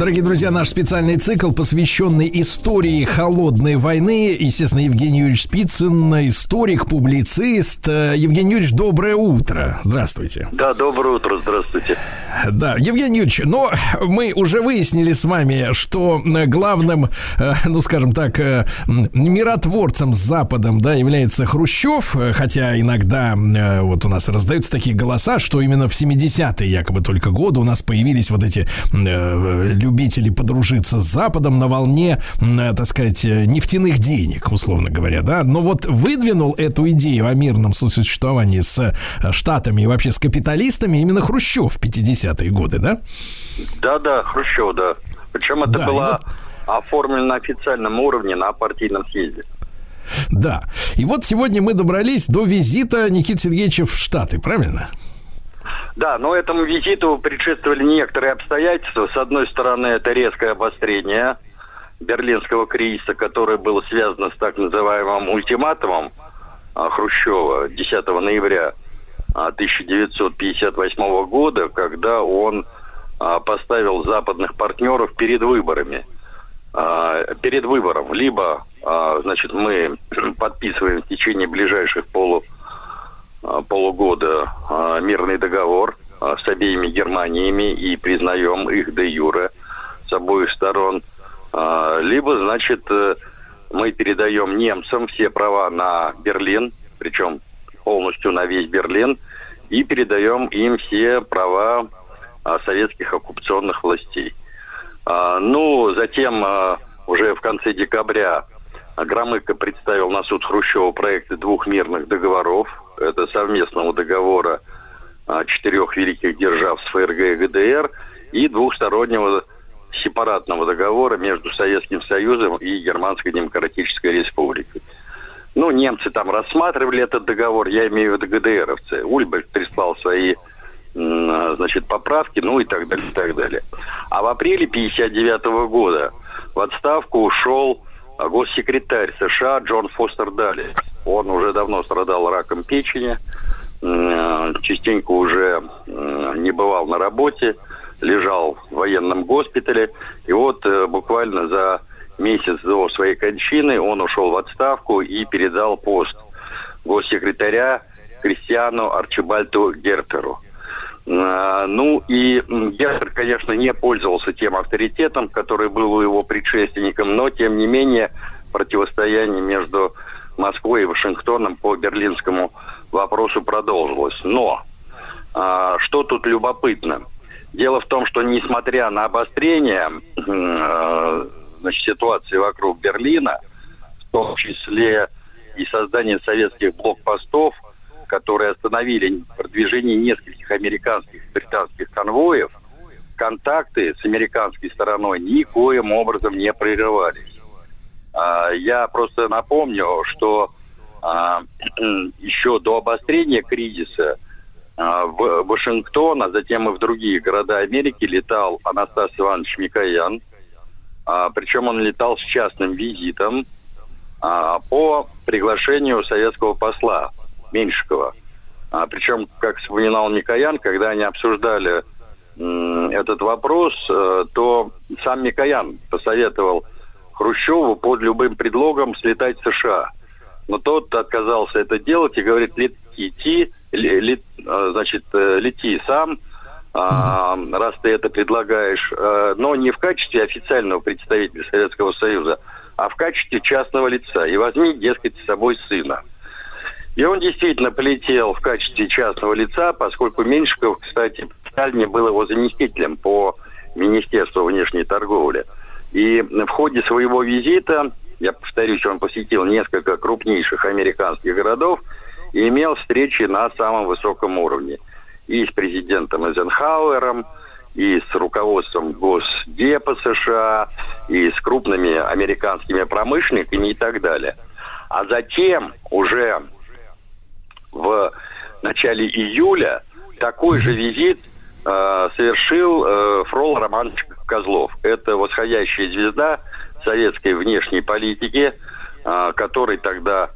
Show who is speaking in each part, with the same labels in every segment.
Speaker 1: Дорогие друзья, наш специальный цикл, посвященный истории холодной войны. Естественно, Евгений Юрьевич Спицын, историк, публицист. Евгений Юрьевич, доброе утро. Здравствуйте.
Speaker 2: Да, доброе утро, здравствуйте.
Speaker 1: Да, Евгений Юрьевич, но мы уже выяснили с вами, что главным, э, ну, скажем так, э, миротворцем с Западом, да, является Хрущев, хотя иногда э, вот у нас раздаются такие голоса, что именно в 70-е якобы только годы у нас появились вот эти любители подружиться с Западом на волне, так сказать, нефтяных денег, условно говоря, да. Но вот выдвинул эту идею о мирном сосуществовании с Штатами и вообще с капиталистами именно Хрущев в 50-е годы, да?
Speaker 2: Да-да, Хрущев, да. Причем это да, было вот... оформлено на официальном уровне на партийном съезде.
Speaker 1: Да. И вот сегодня мы добрались до визита Никиты Сергеевича в Штаты, правильно?
Speaker 2: Да, но этому визиту предшествовали некоторые обстоятельства. С одной стороны, это резкое обострение берлинского кризиса, которое было связано с так называемым ультиматумом а, Хрущева 10 ноября 1958 а, года, когда он а, поставил западных партнеров перед выборами. Перед выбором. Либо, значит, мы подписываем в течение ближайших полу а, полугода а, мирный договор а, с обеими Германиями и признаем их де юре с обоих сторон. Либо, значит, э, мы передаем немцам все права на Берлин, причем полностью на весь Берлин, и передаем им все права советских оккупационных властей. Ну, затем уже в конце декабря Громыко представил на суд Хрущева проекты двух мирных договоров это совместного договора а, четырех великих держав с ФРГ и ГДР и двухстороннего сепаратного договора между Советским Союзом и Германской Демократической Республикой. Ну, немцы там рассматривали этот договор, я имею в виду ГДРовцы. Ульберг прислал свои значит, поправки, ну и так далее, и так далее. А в апреле 1959 года в отставку ушел госсекретарь США Джон Фостер Далли. Он уже давно страдал раком печени, частенько уже не бывал на работе, лежал в военном госпитале. И вот э, буквально за месяц до своей кончины он ушел в отставку и передал пост госсекретаря Кристиану Арчибальту Герперу. А, ну и Гербер, конечно, не пользовался тем авторитетом, который был у его предшественником, но тем не менее противостояние между Москвой и Вашингтоном по берлинскому вопросу продолжилось. Но а, что тут любопытно? Дело в том, что несмотря на обострение э, значит, ситуации вокруг Берлина, в том числе и создание советских блокпостов – которые остановили продвижение нескольких американских и британских конвоев, контакты с американской стороной никоим образом не прерывались. А, я просто напомню, что а, еще до обострения кризиса а, в Вашингтон, а затем и в другие города Америки летал Анастас Иванович Микоян. Причем он летал с частным визитом по приглашению советского посла Меньшикова. Причем, как вспоминал Микоян, когда они обсуждали этот вопрос, э, то сам Микоян посоветовал Хрущеву под любым предлогом слетать в США. Но тот отказался это делать и говорит, лети, лет, э, значит, э, лети сам, а, раз ты это предлагаешь, а, но не в качестве официального представителя Советского Союза, а в качестве частного лица. И возьми, дескать, с собой сына. И он действительно полетел в качестве частного лица, поскольку Меньшиков, кстати, в Сталине был его заместителем по Министерству внешней торговли. И в ходе своего визита, я повторюсь, он посетил несколько крупнейших американских городов и имел встречи на самом высоком уровне. И с президентом Эйзенхауэром, и с руководством Госдепа США, и с крупными американскими промышленниками и так далее. А затем уже в начале июля такой же визит э, совершил э, Фрол Роман Козлов. Это восходящая звезда советской внешней политики, э, который тогда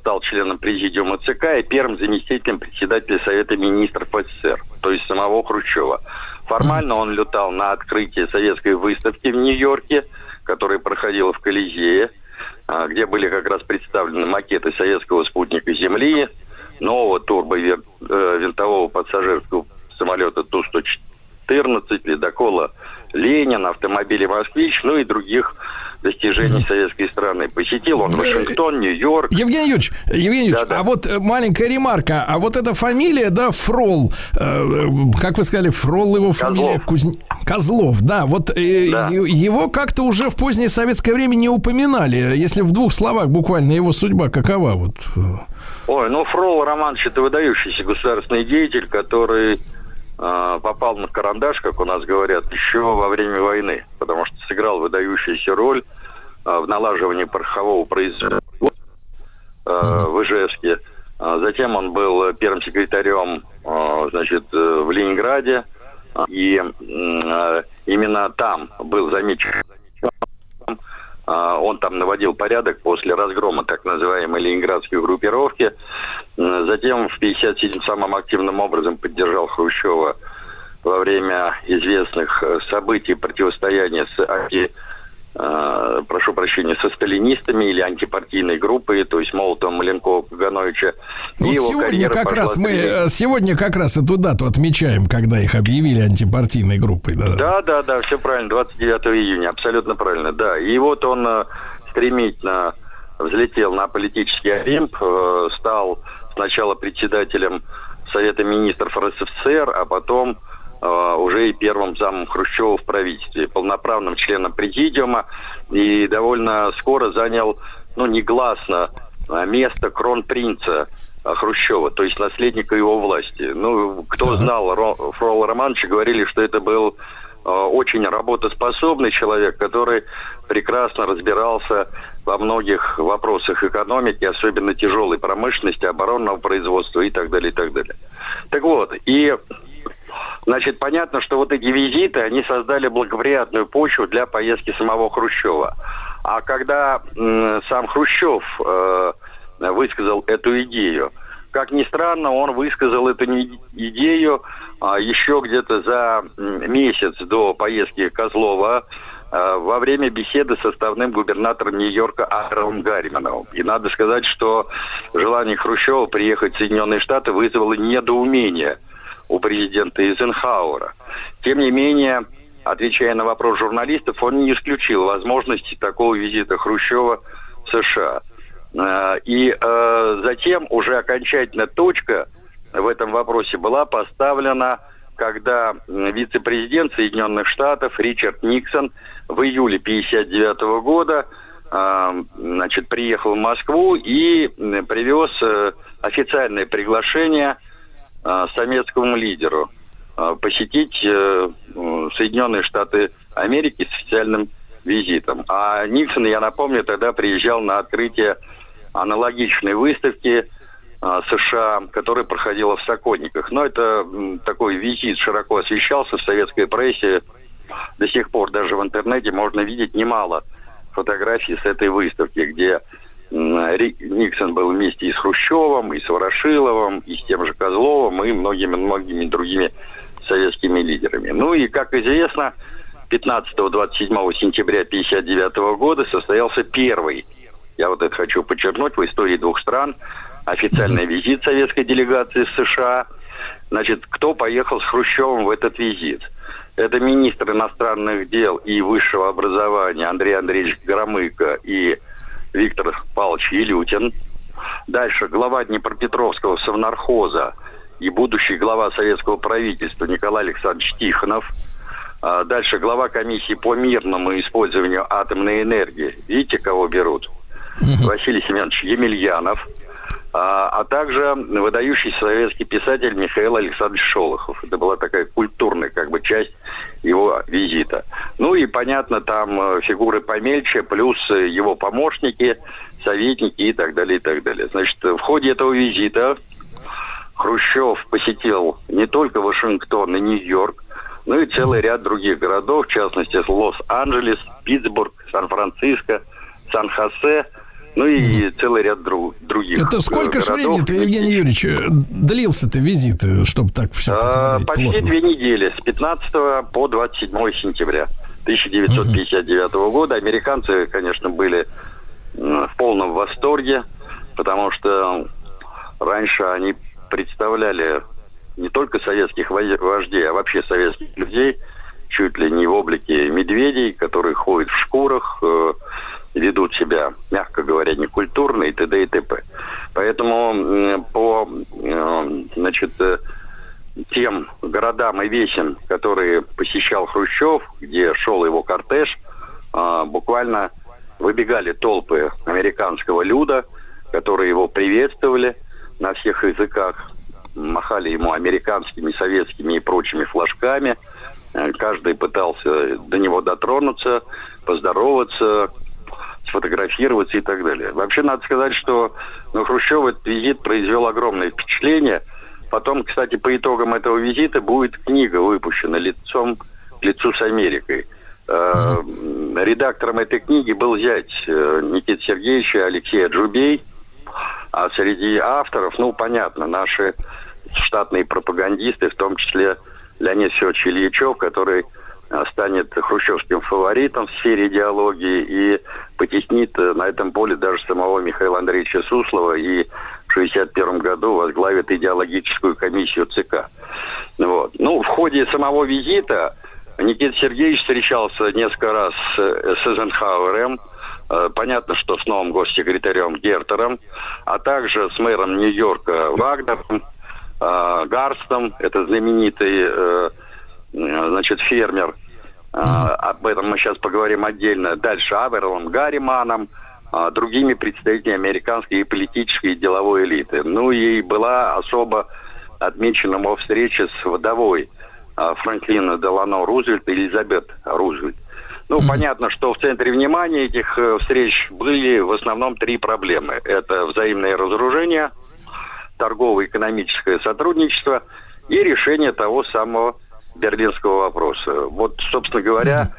Speaker 2: стал членом президиума ЦК и первым заместителем председателя Совета министров СССР, то есть самого Хрущева. Формально он летал на открытие советской выставки в Нью-Йорке, которая проходила в Колизее, где были как раз представлены макеты советского спутника Земли, нового турбовинтового пассажирского самолета Ту-114, ледокола Ленин, автомобилей «Москвич», ну и других достижений советской страны. Посетил он Вашингтон, Нью-Йорк.
Speaker 1: Евгений Юрьевич, Евгений Юрьевич, да, да. а вот э, маленькая ремарка, а вот эта фамилия, да, Фрол, э, как вы сказали, Фрол его фамилия
Speaker 2: Козлов, Кузн...
Speaker 1: Козлов да, вот э, да. его как-то уже в позднее советское время не упоминали. Если в двух словах буквально его судьба какова вот?
Speaker 2: Ой, ну Фрол Романович это выдающийся государственный деятель, который э, попал на карандаш, как у нас говорят, еще во время войны, потому что сыграл выдающуюся роль э, в налаживании порохового производства э, в Ижевске. Затем он был первым секретарем значит, в Ленинграде. И именно там был замечен он там наводил порядок после разгрома так называемой ленинградской группировки. Затем в 57 самым активным образом поддержал Хрущева во время известных э, событий противостояния с анти э, прошу прощения, со сталинистами или антипартийной группой, то есть Молотова, Маленкова, Кагановича.
Speaker 1: Вот сегодня как раз мы э, сегодня как раз эту дату отмечаем, когда их объявили антипартийной группой.
Speaker 2: Да, да, да, да все правильно, 29 июня, абсолютно правильно, да. И вот он э, стремительно взлетел на политический Олимп, стал сначала председателем Совета министров РСФСР, а потом Э, уже и первым замом Хрущева в правительстве, полноправным членом президиума и довольно скоро занял, ну, негласно э, место кронпринца э, Хрущева, то есть наследника его власти. Ну, кто знал Ро, Фрола Романовича, говорили, что это был очень работоспособный человек, который прекрасно разбирался во многих вопросах экономики, особенно тяжелой промышленности, оборонного производства и так далее, и так далее. Так вот, и Значит, понятно, что вот эти визиты, они создали благоприятную почву для поездки самого Хрущева. А когда сам Хрущев э, высказал эту идею, как ни странно, он высказал эту идею а, еще где-то за месяц до поездки Козлова а, во время беседы с составным губернатором Нью-Йорка Аарон Гарриманом. И надо сказать, что желание Хрущева приехать в Соединенные Штаты вызвало недоумение – у президента Эйзенхауэра. Тем не менее, отвечая на вопрос журналистов, он не исключил возможности такого визита Хрущева в США. Э, и э, затем уже окончательно точка в этом вопросе была поставлена, когда вице-президент Соединенных Штатов Ричард Никсон в июле 1959 года э, значит, приехал в Москву и привез официальное приглашение – советскому лидеру посетить Соединенные Штаты Америки с официальным визитом. А Никсон, я напомню, тогда приезжал на открытие аналогичной выставки э, США, которая проходила в Сокольниках. Но это такой визит широко освещался в советской прессе. До сих пор даже в интернете можно видеть немало фотографий с этой выставки, где Никсон был вместе и с Хрущевым, и с Ворошиловым, и с тем же Козловым, и многими-многими другими советскими лидерами. Ну и, как известно, 15-27 сентября 1959 года состоялся первый, я вот это хочу подчеркнуть, в истории двух стран, официальный визит советской делегации в США. Значит, кто поехал с Хрущевым в этот визит? Это министр иностранных дел и высшего образования Андрей Андреевич Громыко и Виктор Павлович Елютин. Дальше глава Днепропетровского совнархоза и будущий глава советского правительства Николай Александрович Тихонов. А дальше глава комиссии по мирному использованию атомной энергии. Видите, кого берут? Василий Семенович Емельянов – а, а также выдающийся советский писатель Михаил Александрович Шолохов. Это была такая культурная как бы часть его визита. Ну и, понятно, там э, фигуры помельче, плюс э, его помощники, советники и так далее, и так далее. Значит, в ходе этого визита Хрущев посетил не только Вашингтон и Нью-Йорк, но и целый ряд других городов, в частности Лос-Анджелес, Питтсбург, Сан-Франциско, Сан-Хосе, ну и целый ряд друг, других
Speaker 1: Это
Speaker 2: э,
Speaker 1: сколько ж времени-то, Евгений Юрьевич, э, длился-то визит, э, чтобы так все посмотреть
Speaker 2: Почти
Speaker 1: плотно?
Speaker 2: две недели, с 15 по 27 сентября 1959 года. Американцы, конечно, были в полном восторге, потому что раньше они представляли не только советских вождей, а вообще советских людей чуть ли не в облике медведей, которые ходят в шкурах, ведут себя, мягко говоря, некультурно и т.д. и т.п. Поэтому по э, значит, э, тем городам и весям, которые посещал Хрущев, где шел его кортеж, э, буквально выбегали толпы американского люда, которые его приветствовали на всех языках, махали ему американскими, советскими и прочими флажками. Каждый пытался до него дотронуться, поздороваться, сфотографироваться и так далее. Вообще, надо сказать, что на Хрущева этот визит произвел огромное впечатление. Потом, кстати, по итогам этого визита будет книга выпущена «Лицом к лицу с Америкой». Э, редактором этой книги был зять э, Никиты Сергеевича Алексея Джубей. А среди авторов, ну, понятно, наши штатные пропагандисты, в том числе Леонид Федорович Ильичев, который станет хрущевским фаворитом в сфере идеологии и потеснит э, на этом поле даже самого Михаила Андреевича Суслова и в 1961 году возглавит идеологическую комиссию ЦК. Вот. Ну, в ходе самого визита Никита Сергеевич встречался несколько раз с Эйзенхауэром, э, понятно, что с новым госсекретарем Гертером, а также с мэром Нью-Йорка Вагнером, э, Гарстом, это знаменитый значит, фермер. А, об этом мы сейчас поговорим отдельно. Дальше Аверлом, Гарриманом, а, другими представителями американской и политической и деловой элиты. Ну и была особо отмечена моя встреча с вдовой а, Франклина Делано Рузвельт и Элизабет Рузвельт. Ну, mm-hmm. понятно, что в центре внимания этих э, встреч были в основном три проблемы. Это взаимное разоружение, торгово-экономическое сотрудничество и решение того самого берлинского вопроса. Вот, собственно говоря,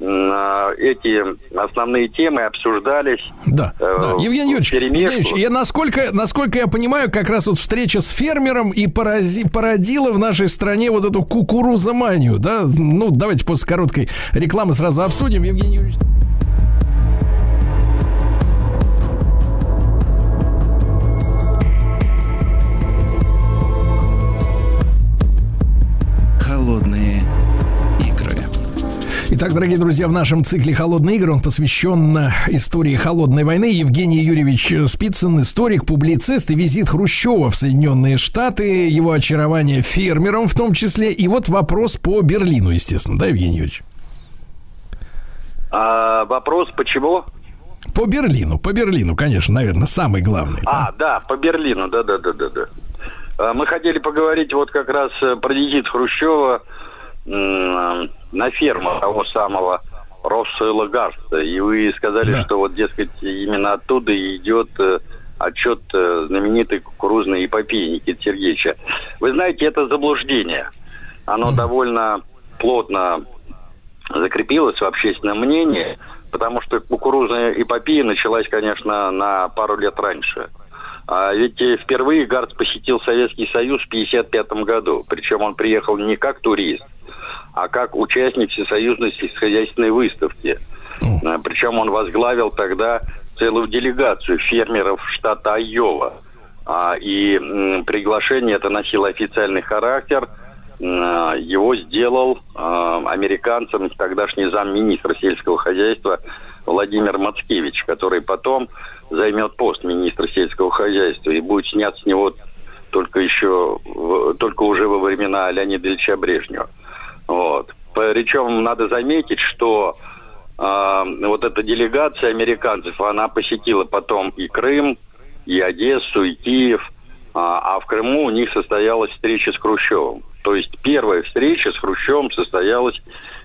Speaker 2: эти основные темы обсуждались.
Speaker 1: Да, э, да. Евгений Юрьевич, Евгений Юрьевич, я насколько, насколько я понимаю, как раз вот встреча с фермером и порази, породила в нашей стране вот эту кукурузоманию, да? Ну, давайте после короткой рекламы сразу обсудим. Евгений Юрьевич. Итак, дорогие друзья, в нашем цикле «Холодные игры» он посвящен э, истории холодной войны. Евгений Юрьевич Спицын, историк, публицист и визит Хрущева в Соединенные Штаты, его очарование фермером в том числе. И вот вопрос по Берлину, естественно, да, Евгений Юрьевич?
Speaker 2: А, вопрос почему?
Speaker 1: По Берлину, по Берлину, конечно, наверное, самый главный.
Speaker 2: А, да, по Берлину, да-да-да-да. да. А, мы хотели поговорить вот как раз э, про визит Хрущева на ферму того самого Россойла Гарста. И вы сказали, да. что вот, дескать, именно оттуда идет э, отчет э, знаменитой кукурузной эпопеи Никиты Сергеевича. Вы знаете, это заблуждение. Оно mm. довольно плотно закрепилось в общественном мнении, потому что кукурузная эпопея началась, конечно, на пару лет раньше. А ведь э, впервые Гарц посетил Советский Союз в 1955 году. Причем он приехал не как турист, а как участник Всесоюзной сельскохозяйственной выставки. А, Причем он возглавил тогда целую делегацию фермеров штата Айова. А, и приглашение это носило официальный характер. А, его сделал американцам тогдашний замминистра сельского хозяйства Владимир Мацкевич, который потом займет пост министра сельского хозяйства и будет снят с него только еще, только уже во времена Леонида Ильича Брежнева. Вот. Причем надо заметить, что э, вот эта делегация американцев, она посетила потом и Крым, и Одессу, и Киев, а, а в Крыму у них состоялась встреча с Хрущевым. То есть первая встреча с Хрущевым состоялась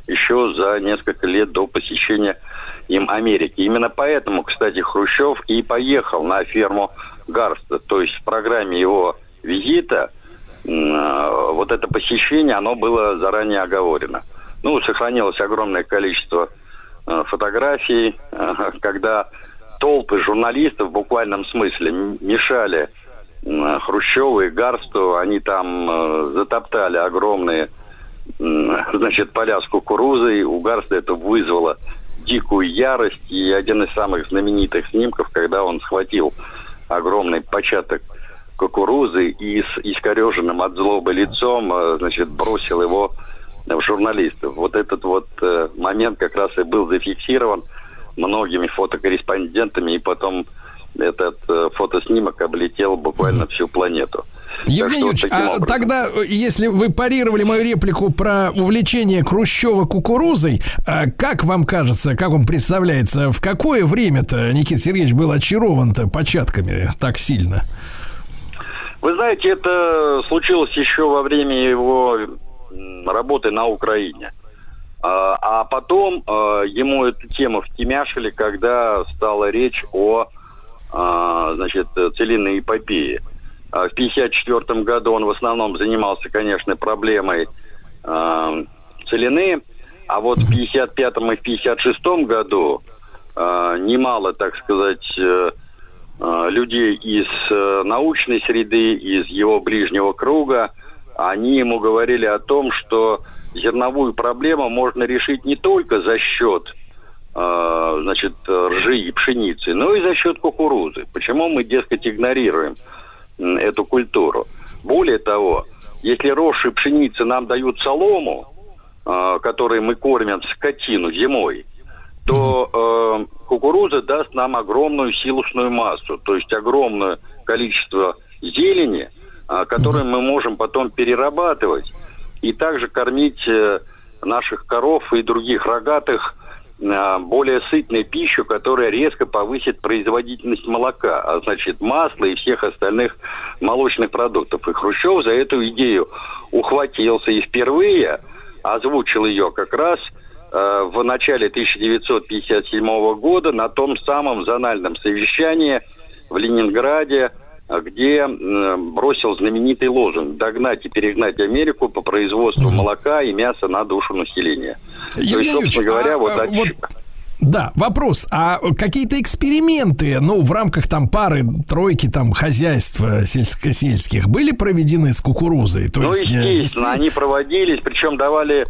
Speaker 2: еще за несколько лет до посещения им Америки. Именно поэтому, кстати, Хрущев и поехал на ферму Гарста. То есть в программе его визита – вот это посещение, оно было заранее оговорено. Ну, сохранилось огромное количество э, фотографий, э, когда толпы журналистов в буквальном смысле мешали Хрущеву и Гарсту, они там затоптали огромные значит, поля с кукурузой. У Гарста это вызвало дикую ярость. И один из самых знаменитых снимков, когда он схватил огромный початок кукурузы и с искореженным от злобы лицом, э, значит, бросил его в журналистов. Вот этот вот э, момент как раз и был зафиксирован многими фотокорреспондентами, и потом этот э, фотоснимок облетел буквально всю планету.
Speaker 1: Евгений Юрьевич, а тогда, если вы парировали мою реплику про увлечение Хрущева кукурузой, как вам кажется, как вам представляется, в какое время-то Никита Сергеевич был очарован-то початками так сильно?
Speaker 2: Вы знаете, это случилось еще во время его работы на Украине. А, а потом а, ему эту тему втемяшили, когда стала речь о значит, целинной эпопее. В 1954 году он в основном занимался, конечно, проблемой целины, а вот в 1955 и в 1956 году немало, так сказать, Э, людей из э, научной среды, из его ближнего круга, они ему говорили о том, что зерновую проблему можно решить не только за счет э, значит, ржи и пшеницы, но и за счет кукурузы. Почему мы, дескать, игнорируем эту культуру? Более того, если рожь и пшеница нам дают солому, которой мы кормим скотину зимой, то э, кукуруза даст нам огромную силушную массу, то есть огромное количество зелени, э, которое мы можем потом перерабатывать и также кормить э, наших коров и других рогатых э, более сытной пищу, которая резко повысит производительность молока, а значит масла и всех остальных молочных продуктов. И Хрущев за эту идею ухватился и впервые озвучил ее как раз – в начале 1957 года на том самом зональном совещании в Ленинграде, э, где бросил знаменитый лозунг «Догнать и перегнать Америку по производству молока и мяса на душу населения».
Speaker 1: Евгений То есть, собственно говоря, а, вот, от... вот... Да, вопрос. А какие-то эксперименты, ну, в рамках там пары, тройки там хозяйств сельско-сельских были проведены с кукурузой?
Speaker 2: То ну, есть, естественно, действительно... они проводились, причем давали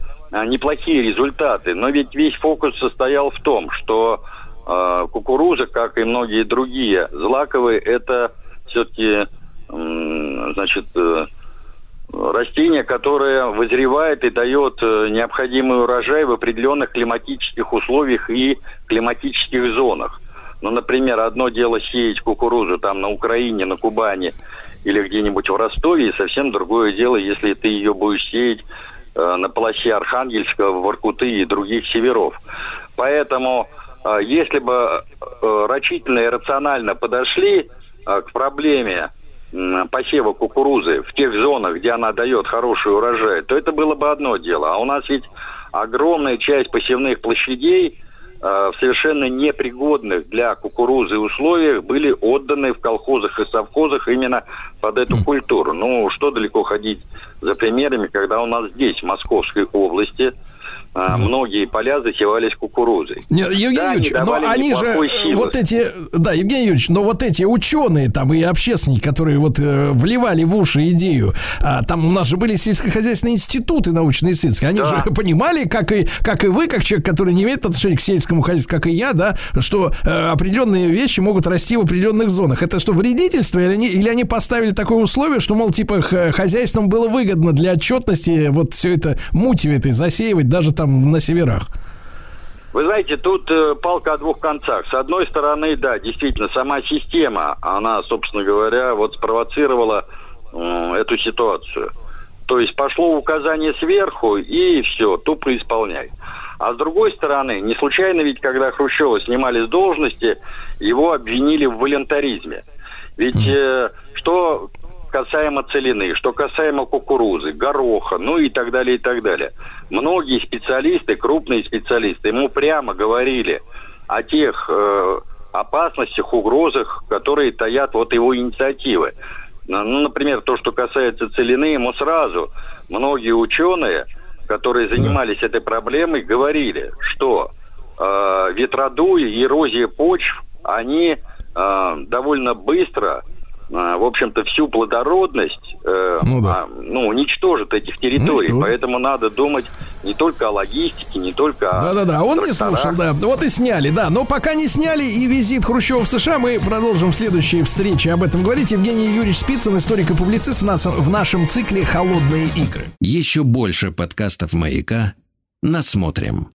Speaker 2: неплохие результаты. Но ведь весь фокус состоял в том, что э, кукуруза, как и многие другие злаковые, это все-таки, э, значит, э, растение, которое вызревает и дает э, необходимый урожай в определенных климатических условиях и климатических зонах. Ну, например, одно дело сеять кукурузу там на Украине, на Кубани или где-нибудь в Ростове, и совсем другое дело, если ты ее будешь сеять на полосе Архангельска, Воркуты и других северов. Поэтому, э, если бы э, рачительно и рационально подошли к проблеме посева кукурузы в тех зонах, где она дает хороший урожай, то это было бы одно дело. А у нас ведь огромная часть посевных площадей в совершенно непригодных для кукурузы условиях были отданы в колхозах и совхозах именно под эту культуру. Ну, что далеко ходить за примерами, когда у нас здесь, в Московской области, а, многие поля засевались кукурузой.
Speaker 1: Нет, Евгений да, Юрьевич, но они же силы. вот эти, да, Евгений Юрьевич, но вот эти ученые там и общественники, которые вот э, вливали в уши идею, а, там у нас же были сельскохозяйственные институты научные исследовательские, они да. же понимали, как и, как и вы, как человек, который не имеет отношения к сельскому хозяйству, как и я, да, что э, определенные вещи могут расти в определенных зонах. Это что, вредительство или они, или они поставили такое условие, что, мол, типа, хозяйствам было выгодно для отчетности вот все это муть этой засеивать даже там там на северах?
Speaker 2: Вы знаете, тут э, палка о двух концах. С одной стороны, да, действительно, сама система, она, собственно говоря, вот спровоцировала э, эту ситуацию. То есть пошло указание сверху, и все, тупо исполняй. А с другой стороны, не случайно ведь, когда Хрущева снимали с должности, его обвинили в волонтаризме. Ведь э, что касаемо целины, что касаемо кукурузы, гороха, ну и так далее, и так далее. Многие специалисты, крупные специалисты, ему прямо говорили о тех э, опасностях, угрозах, которые таят вот его инициативы. ну, например, то, что касается целины, ему сразу многие ученые, которые занимались да. этой проблемой, говорили, что э, ветродуи и эрозия почв, они э, довольно быстро в общем-то, всю плодородность э, ну, да. а, ну, уничтожит этих территорий. Уничтожит. Поэтому надо думать не только о логистике, не только о...
Speaker 1: Да-да-да, он не слушал, да. Вот и сняли, да. Но пока не сняли и визит Хрущева в США, мы продолжим в следующей встрече об этом говорить. Евгений Юрьевич Спицын, историк и публицист в, нас, в нашем цикле «Холодные игры».
Speaker 3: Еще больше подкастов «Маяка» насмотрим.